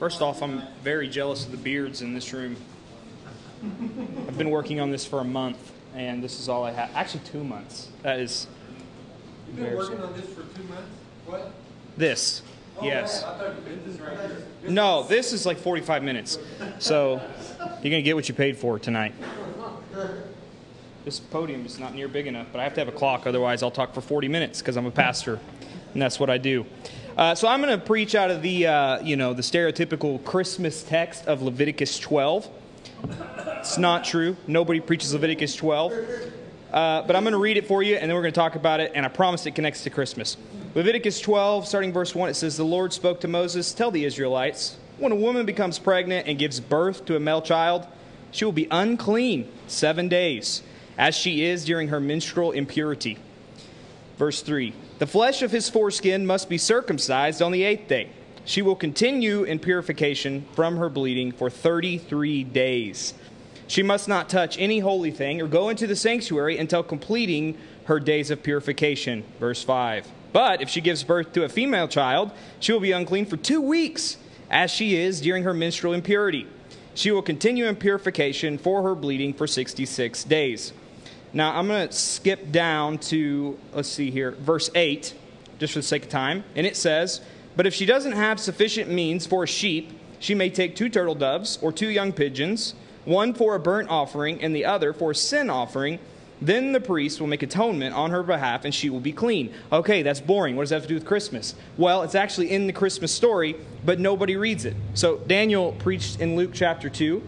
First off, I'm very jealous of the beards in this room. I've been working on this for a month, and this is all I have. Actually, two months. That is You've been working on this for two months? What? this. Oh, Yes. man, I thought you did this right. No, this is like 45 minutes. So you're going to get what you paid for tonight. This podium is not near big enough, but I have to have a clock, otherwise, I'll talk for 40 minutes because I'm a pastor, and that's what I do. Uh, so I'm going to preach out of the, uh, you know, the stereotypical Christmas text of Leviticus 12. It's not true. Nobody preaches Leviticus 12. Uh, but I'm going to read it for you, and then we're going to talk about it, and I promise it connects to Christmas. Leviticus 12, starting verse 1, it says, The Lord spoke to Moses, Tell the Israelites, when a woman becomes pregnant and gives birth to a male child, she will be unclean seven days, as she is during her menstrual impurity. Verse 3 The flesh of his foreskin must be circumcised on the eighth day. She will continue in purification from her bleeding for 33 days. She must not touch any holy thing or go into the sanctuary until completing her days of purification. Verse 5. But if she gives birth to a female child, she will be unclean for two weeks, as she is during her menstrual impurity. She will continue in purification for her bleeding for 66 days. Now, I'm going to skip down to, let's see here, verse 8, just for the sake of time. And it says, But if she doesn't have sufficient means for a sheep, she may take two turtle doves or two young pigeons, one for a burnt offering and the other for a sin offering. Then the priest will make atonement on her behalf and she will be clean. Okay, that's boring. What does that have to do with Christmas? Well, it's actually in the Christmas story, but nobody reads it. So Daniel preached in Luke chapter 2,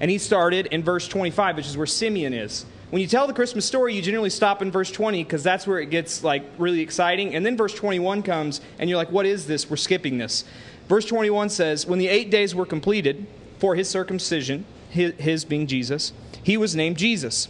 and he started in verse 25, which is where Simeon is. When you tell the Christmas story, you generally stop in verse 20 because that's where it gets like really exciting. And then verse 21 comes, and you're like, what is this? We're skipping this. Verse 21 says, When the eight days were completed for his circumcision, his, his being Jesus, he was named Jesus,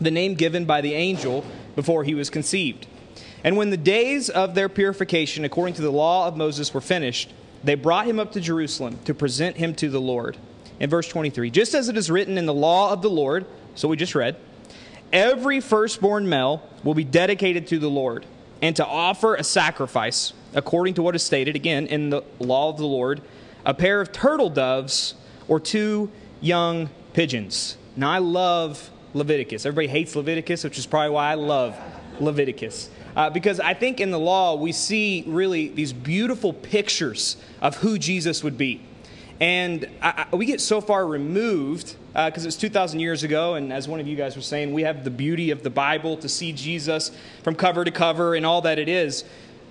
the name given by the angel before he was conceived. And when the days of their purification, according to the law of Moses, were finished, they brought him up to Jerusalem to present him to the Lord. In verse 23, just as it is written in the law of the Lord, so we just read, every firstborn male will be dedicated to the Lord, and to offer a sacrifice, according to what is stated again in the law of the Lord, a pair of turtle doves or two young pigeons. Now, I love Leviticus. Everybody hates Leviticus, which is probably why I love Leviticus. Uh, because I think in the law we see really these beautiful pictures of who Jesus would be. And I, I, we get so far removed because uh, it's 2,000 years ago, and as one of you guys were saying, we have the beauty of the Bible to see Jesus from cover to cover and all that it is.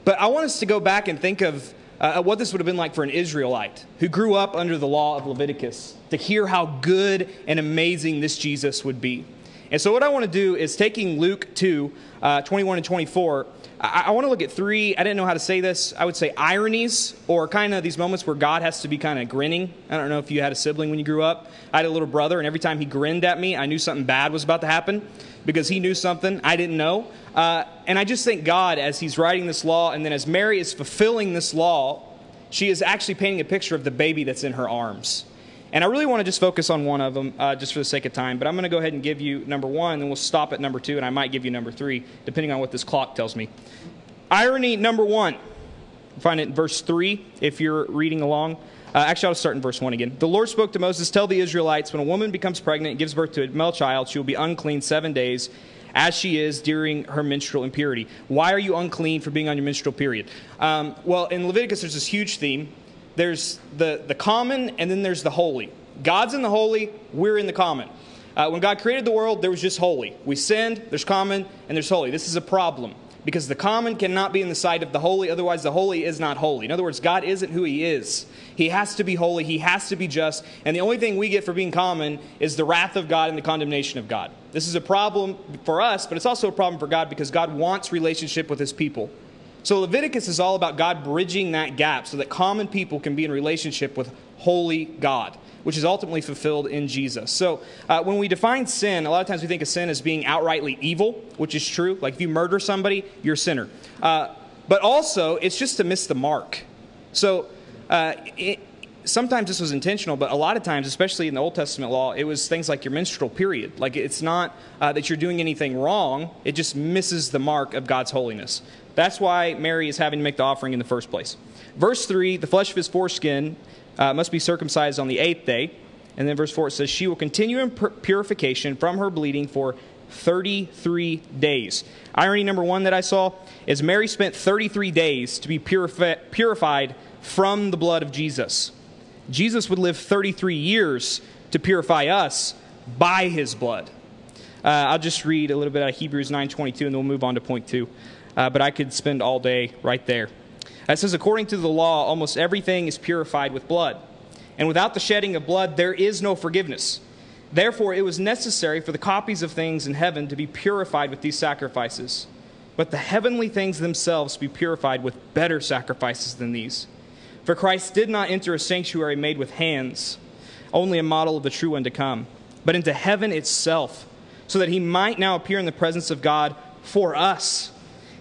But I want us to go back and think of uh, what this would have been like for an Israelite who grew up under the law of Leviticus to hear how good and amazing this Jesus would be. And so, what I want to do is taking Luke 2, uh, 21 and 24, I, I want to look at three, I didn't know how to say this, I would say ironies, or kind of these moments where God has to be kind of grinning. I don't know if you had a sibling when you grew up. I had a little brother, and every time he grinned at me, I knew something bad was about to happen because he knew something I didn't know. Uh, and I just thank God as he's writing this law, and then as Mary is fulfilling this law, she is actually painting a picture of the baby that's in her arms. And I really want to just focus on one of them uh, just for the sake of time. But I'm going to go ahead and give you number one, and we'll stop at number two, and I might give you number three, depending on what this clock tells me. Irony number one. Find it in verse three if you're reading along. Uh, actually, I'll start in verse 1 again. The Lord spoke to Moses Tell the Israelites, when a woman becomes pregnant and gives birth to a male child, she will be unclean seven days, as she is during her menstrual impurity. Why are you unclean for being on your menstrual period? Um, well, in Leviticus, there's this huge theme there's the, the common and then there's the holy. God's in the holy, we're in the common. Uh, when God created the world, there was just holy. We sinned, there's common, and there's holy. This is a problem because the common cannot be in the sight of the holy, otherwise, the holy is not holy. In other words, God isn't who He is. He has to be holy, He has to be just, and the only thing we get for being common is the wrath of God and the condemnation of God. This is a problem for us, but it's also a problem for God because God wants relationship with His people. So Leviticus is all about God bridging that gap so that common people can be in relationship with holy God, which is ultimately fulfilled in Jesus. So uh, when we define sin, a lot of times we think of sin as being outrightly evil, which is true. Like if you murder somebody, you're a sinner. Uh, but also, it's just to miss the mark. So uh, it, sometimes this was intentional, but a lot of times, especially in the Old Testament law, it was things like your menstrual period. Like it's not uh, that you're doing anything wrong, it just misses the mark of God's holiness. That's why Mary is having to make the offering in the first place. Verse 3 the flesh of his foreskin uh, must be circumcised on the eighth day. And then verse 4 it says, She will continue in purification from her bleeding for 33 days. Irony number one that I saw is Mary spent 33 days to be purifi- purified from the blood of Jesus. Jesus would live 33 years to purify us by his blood. Uh, I'll just read a little bit out of Hebrews 9:22, and then we'll move on to point two. Uh, but I could spend all day right there. It says, according to the law, almost everything is purified with blood, and without the shedding of blood, there is no forgiveness. Therefore, it was necessary for the copies of things in heaven to be purified with these sacrifices, but the heavenly things themselves to be purified with better sacrifices than these. For Christ did not enter a sanctuary made with hands, only a model of the true one to come, but into heaven itself, so that he might now appear in the presence of God for us.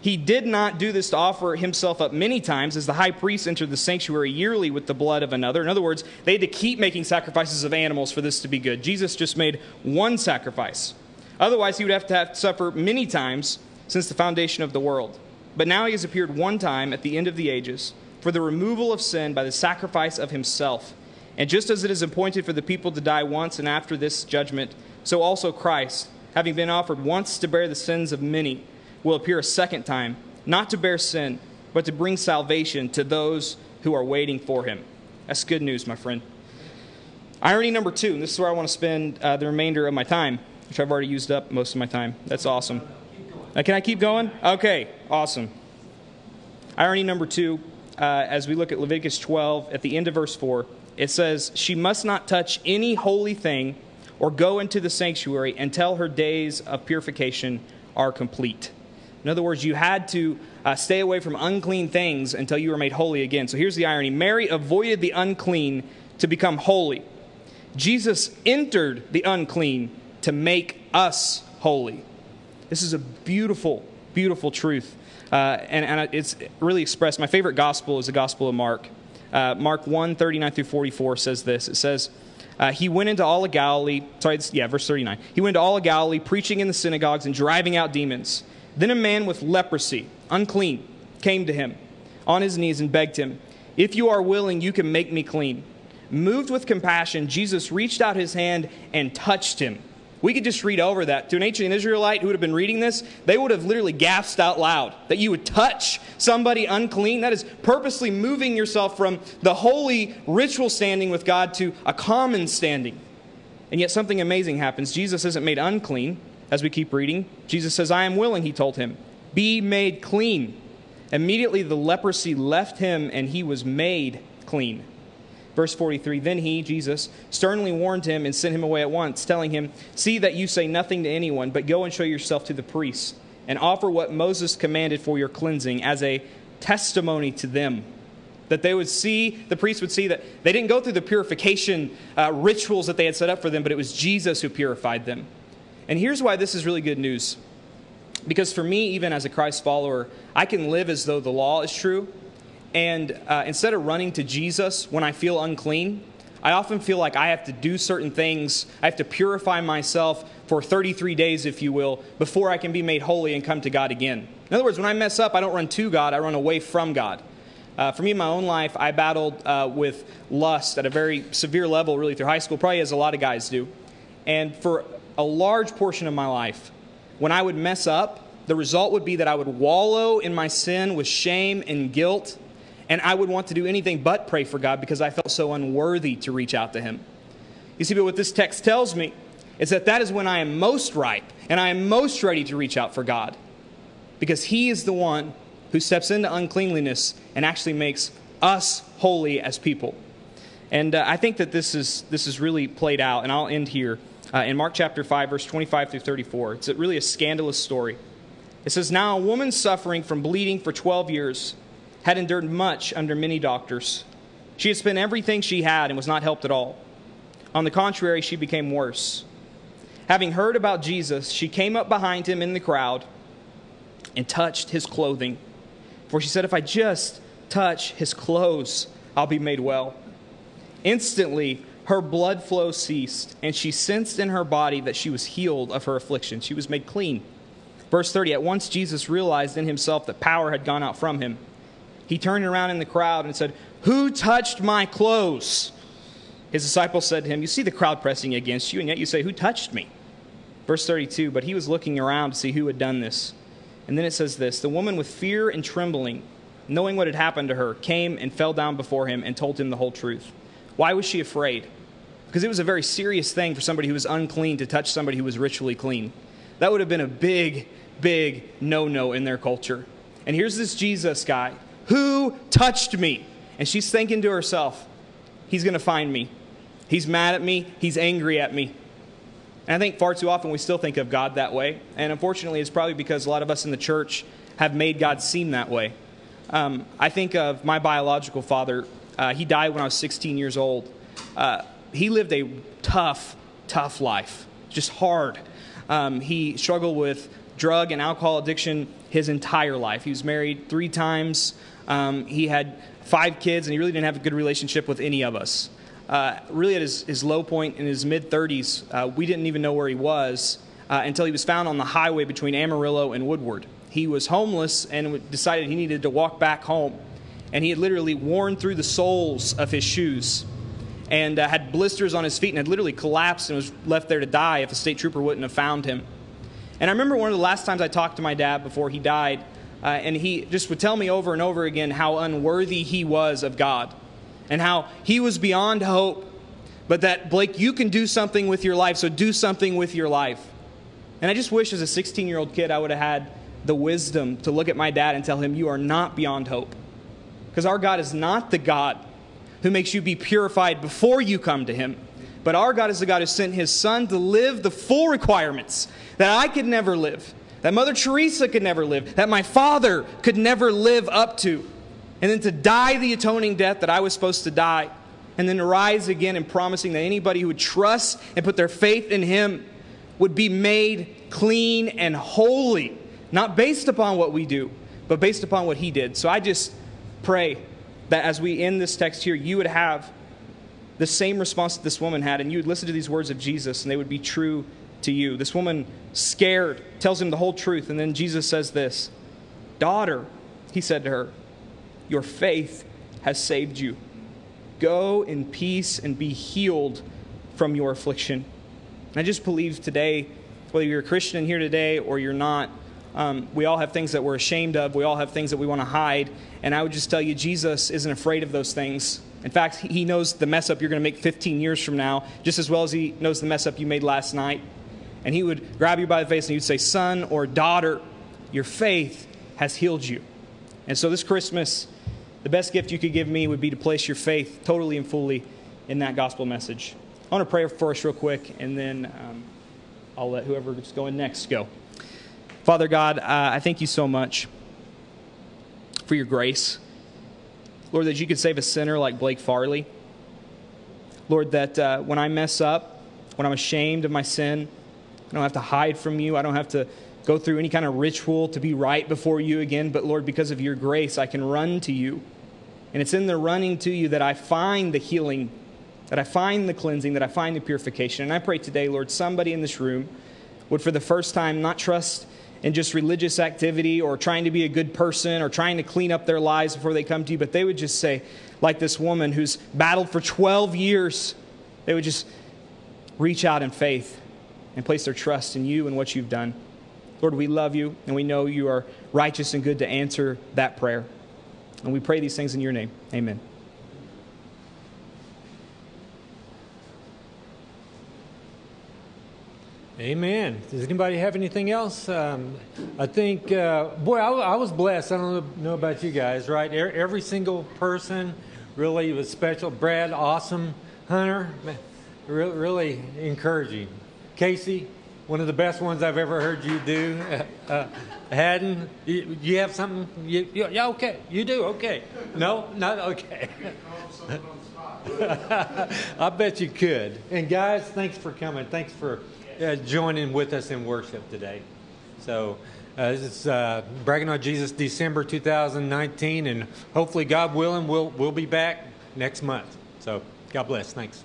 He did not do this to offer himself up many times, as the high priest entered the sanctuary yearly with the blood of another. In other words, they had to keep making sacrifices of animals for this to be good. Jesus just made one sacrifice. Otherwise, he would have to, have to suffer many times since the foundation of the world. But now he has appeared one time at the end of the ages for the removal of sin by the sacrifice of himself. And just as it is appointed for the people to die once and after this judgment, so also Christ, having been offered once to bear the sins of many, will appear a second time, not to bear sin, but to bring salvation to those who are waiting for him. That's good news, my friend. Irony number two, and this is where I want to spend uh, the remainder of my time, which I've already used up most of my time. That's awesome. Uh, can I keep going? Okay, awesome. Irony number two, uh, as we look at Leviticus 12, at the end of verse 4, it says, She must not touch any holy thing or go into the sanctuary until her days of purification are complete. In other words, you had to uh, stay away from unclean things until you were made holy again. So here's the irony Mary avoided the unclean to become holy. Jesus entered the unclean to make us holy. This is a beautiful, beautiful truth. Uh, and, and, it's really expressed. My favorite gospel is the Gospel of Mark. Uh, Mark 1 39 through 44 says this. It says, uh, he went into all of Galilee. Sorry, yeah, verse 39. He went to all of Galilee, preaching in the synagogues and driving out demons. Then a man with leprosy, unclean, came to him on his knees and begged him, If you are willing, you can make me clean. Moved with compassion, Jesus reached out his hand and touched him. We could just read over that. To an ancient Israelite who would have been reading this, they would have literally gasped out loud that you would touch somebody unclean. That is purposely moving yourself from the holy ritual standing with God to a common standing. And yet something amazing happens. Jesus isn't made unclean, as we keep reading, Jesus says, I am willing, he told him, be made clean. Immediately the leprosy left him and he was made clean. Verse 43 Then he, Jesus, sternly warned him and sent him away at once, telling him, See that you say nothing to anyone, but go and show yourself to the priests, and offer what Moses commanded for your cleansing as a testimony to them. That they would see, the priests would see that they didn't go through the purification uh, rituals that they had set up for them, but it was Jesus who purified them. And here's why this is really good news. Because for me, even as a Christ follower, I can live as though the law is true. And uh, instead of running to Jesus when I feel unclean, I often feel like I have to do certain things. I have to purify myself for 33 days, if you will, before I can be made holy and come to God again. In other words, when I mess up, I don't run to God, I run away from God. Uh, for me in my own life, I battled uh, with lust at a very severe level, really, through high school, probably as a lot of guys do. And for a large portion of my life, when I would mess up, the result would be that I would wallow in my sin with shame and guilt, and I would want to do anything but pray for God because I felt so unworthy to reach out to Him. You see, but what this text tells me is that that is when I am most ripe and I am most ready to reach out for God because He is the one who steps into uncleanliness and actually makes us holy as people. And uh, I think that this is, this is really played out, and I'll end here uh, in Mark chapter 5, verse 25 through 34. It's really a scandalous story. It says, Now a woman suffering from bleeding for 12 years had endured much under many doctors. She had spent everything she had and was not helped at all. On the contrary, she became worse. Having heard about Jesus, she came up behind him in the crowd and touched his clothing. For she said, If I just touch his clothes, I'll be made well. Instantly, her blood flow ceased, and she sensed in her body that she was healed of her affliction. She was made clean. Verse 30 At once Jesus realized in himself that power had gone out from him. He turned around in the crowd and said, Who touched my clothes? His disciples said to him, You see the crowd pressing against you, and yet you say, Who touched me? Verse 32 But he was looking around to see who had done this. And then it says this The woman with fear and trembling, knowing what had happened to her, came and fell down before him and told him the whole truth. Why was she afraid? Because it was a very serious thing for somebody who was unclean to touch somebody who was ritually clean. That would have been a big, big no no in their culture. And here's this Jesus guy Who touched me? And she's thinking to herself, He's going to find me. He's mad at me. He's angry at me. And I think far too often we still think of God that way. And unfortunately, it's probably because a lot of us in the church have made God seem that way. Um, I think of my biological father. Uh, he died when I was 16 years old. Uh, he lived a tough, tough life, just hard. Um, he struggled with drug and alcohol addiction his entire life. He was married three times. Um, he had five kids, and he really didn't have a good relationship with any of us uh, really at his, his, low point in his mid 30s, uh, we didn't even know where he was uh, until he was found on the highway between Amarillo and Woodward. He was homeless and decided he needed to walk back home. And he had literally worn through the soles of his shoes and uh, had blisters on his feet and had literally collapsed and was left there to die if a state trooper wouldn't have found him. And I remember one of the last times I talked to my dad before he died, uh, and he just would tell me over and over again how unworthy he was of God and how he was beyond hope, but that, Blake, you can do something with your life, so do something with your life. And I just wish as a 16 year old kid I would have had the wisdom to look at my dad and tell him, You are not beyond hope. Because our God is not the God who makes you be purified before you come to him. But our God is the God who sent his son to live the full requirements that I could never live, that Mother Teresa could never live, that my father could never live up to and then to die the atoning death that I was supposed to die, and then to rise again and promising that anybody who would trust and put their faith in Him would be made clean and holy, not based upon what we do, but based upon what He did. So I just pray that as we end this text here, you would have the same response that this woman had, and you would listen to these words of Jesus, and they would be true to you. This woman, scared, tells him the whole truth, and then Jesus says this Daughter, he said to her, your faith has saved you. Go in peace and be healed from your affliction. And I just believe today, whether you're a Christian here today or you're not, um, we all have things that we're ashamed of. We all have things that we want to hide. And I would just tell you, Jesus isn't afraid of those things. In fact, he knows the mess up you're going to make 15 years from now, just as well as he knows the mess up you made last night. And he would grab you by the face and he'd say, Son or daughter, your faith has healed you. And so this Christmas, the best gift you could give me would be to place your faith totally and fully in that gospel message. I want to pray for us real quick, and then um, I'll let whoever's going next go. Father God, uh, I thank you so much for your grace. Lord, that you could save a sinner like Blake Farley. Lord, that uh, when I mess up, when I'm ashamed of my sin, I don't have to hide from you. I don't have to go through any kind of ritual to be right before you again. But Lord, because of your grace, I can run to you. And it's in the running to you that I find the healing, that I find the cleansing, that I find the purification. And I pray today, Lord, somebody in this room would for the first time not trust in just religious activity or trying to be a good person or trying to clean up their lives before they come to you, but they would just say, like this woman who's battled for 12 years, they would just reach out in faith and place their trust in you and what you've done. Lord, we love you and we know you are righteous and good to answer that prayer. And we pray these things in your name. Amen. Amen. Does anybody have anything else? Um, I think, uh, boy, I, I, was blessed. I don't know about you guys, right? Every single person really was special. Brad, awesome. Hunter, really, really encouraging. Casey, one of the best ones I've ever heard you do. Uh, uh, Haddon, you, you, have something? You, you, yeah, okay. You do, okay. No, not okay. I bet you could. And guys, thanks for coming. Thanks for uh, joining with us in worship today. So, uh, this is uh, Bragging on Jesus December 2019, and hopefully, God willing, we'll, we'll be back next month. So, God bless. Thanks.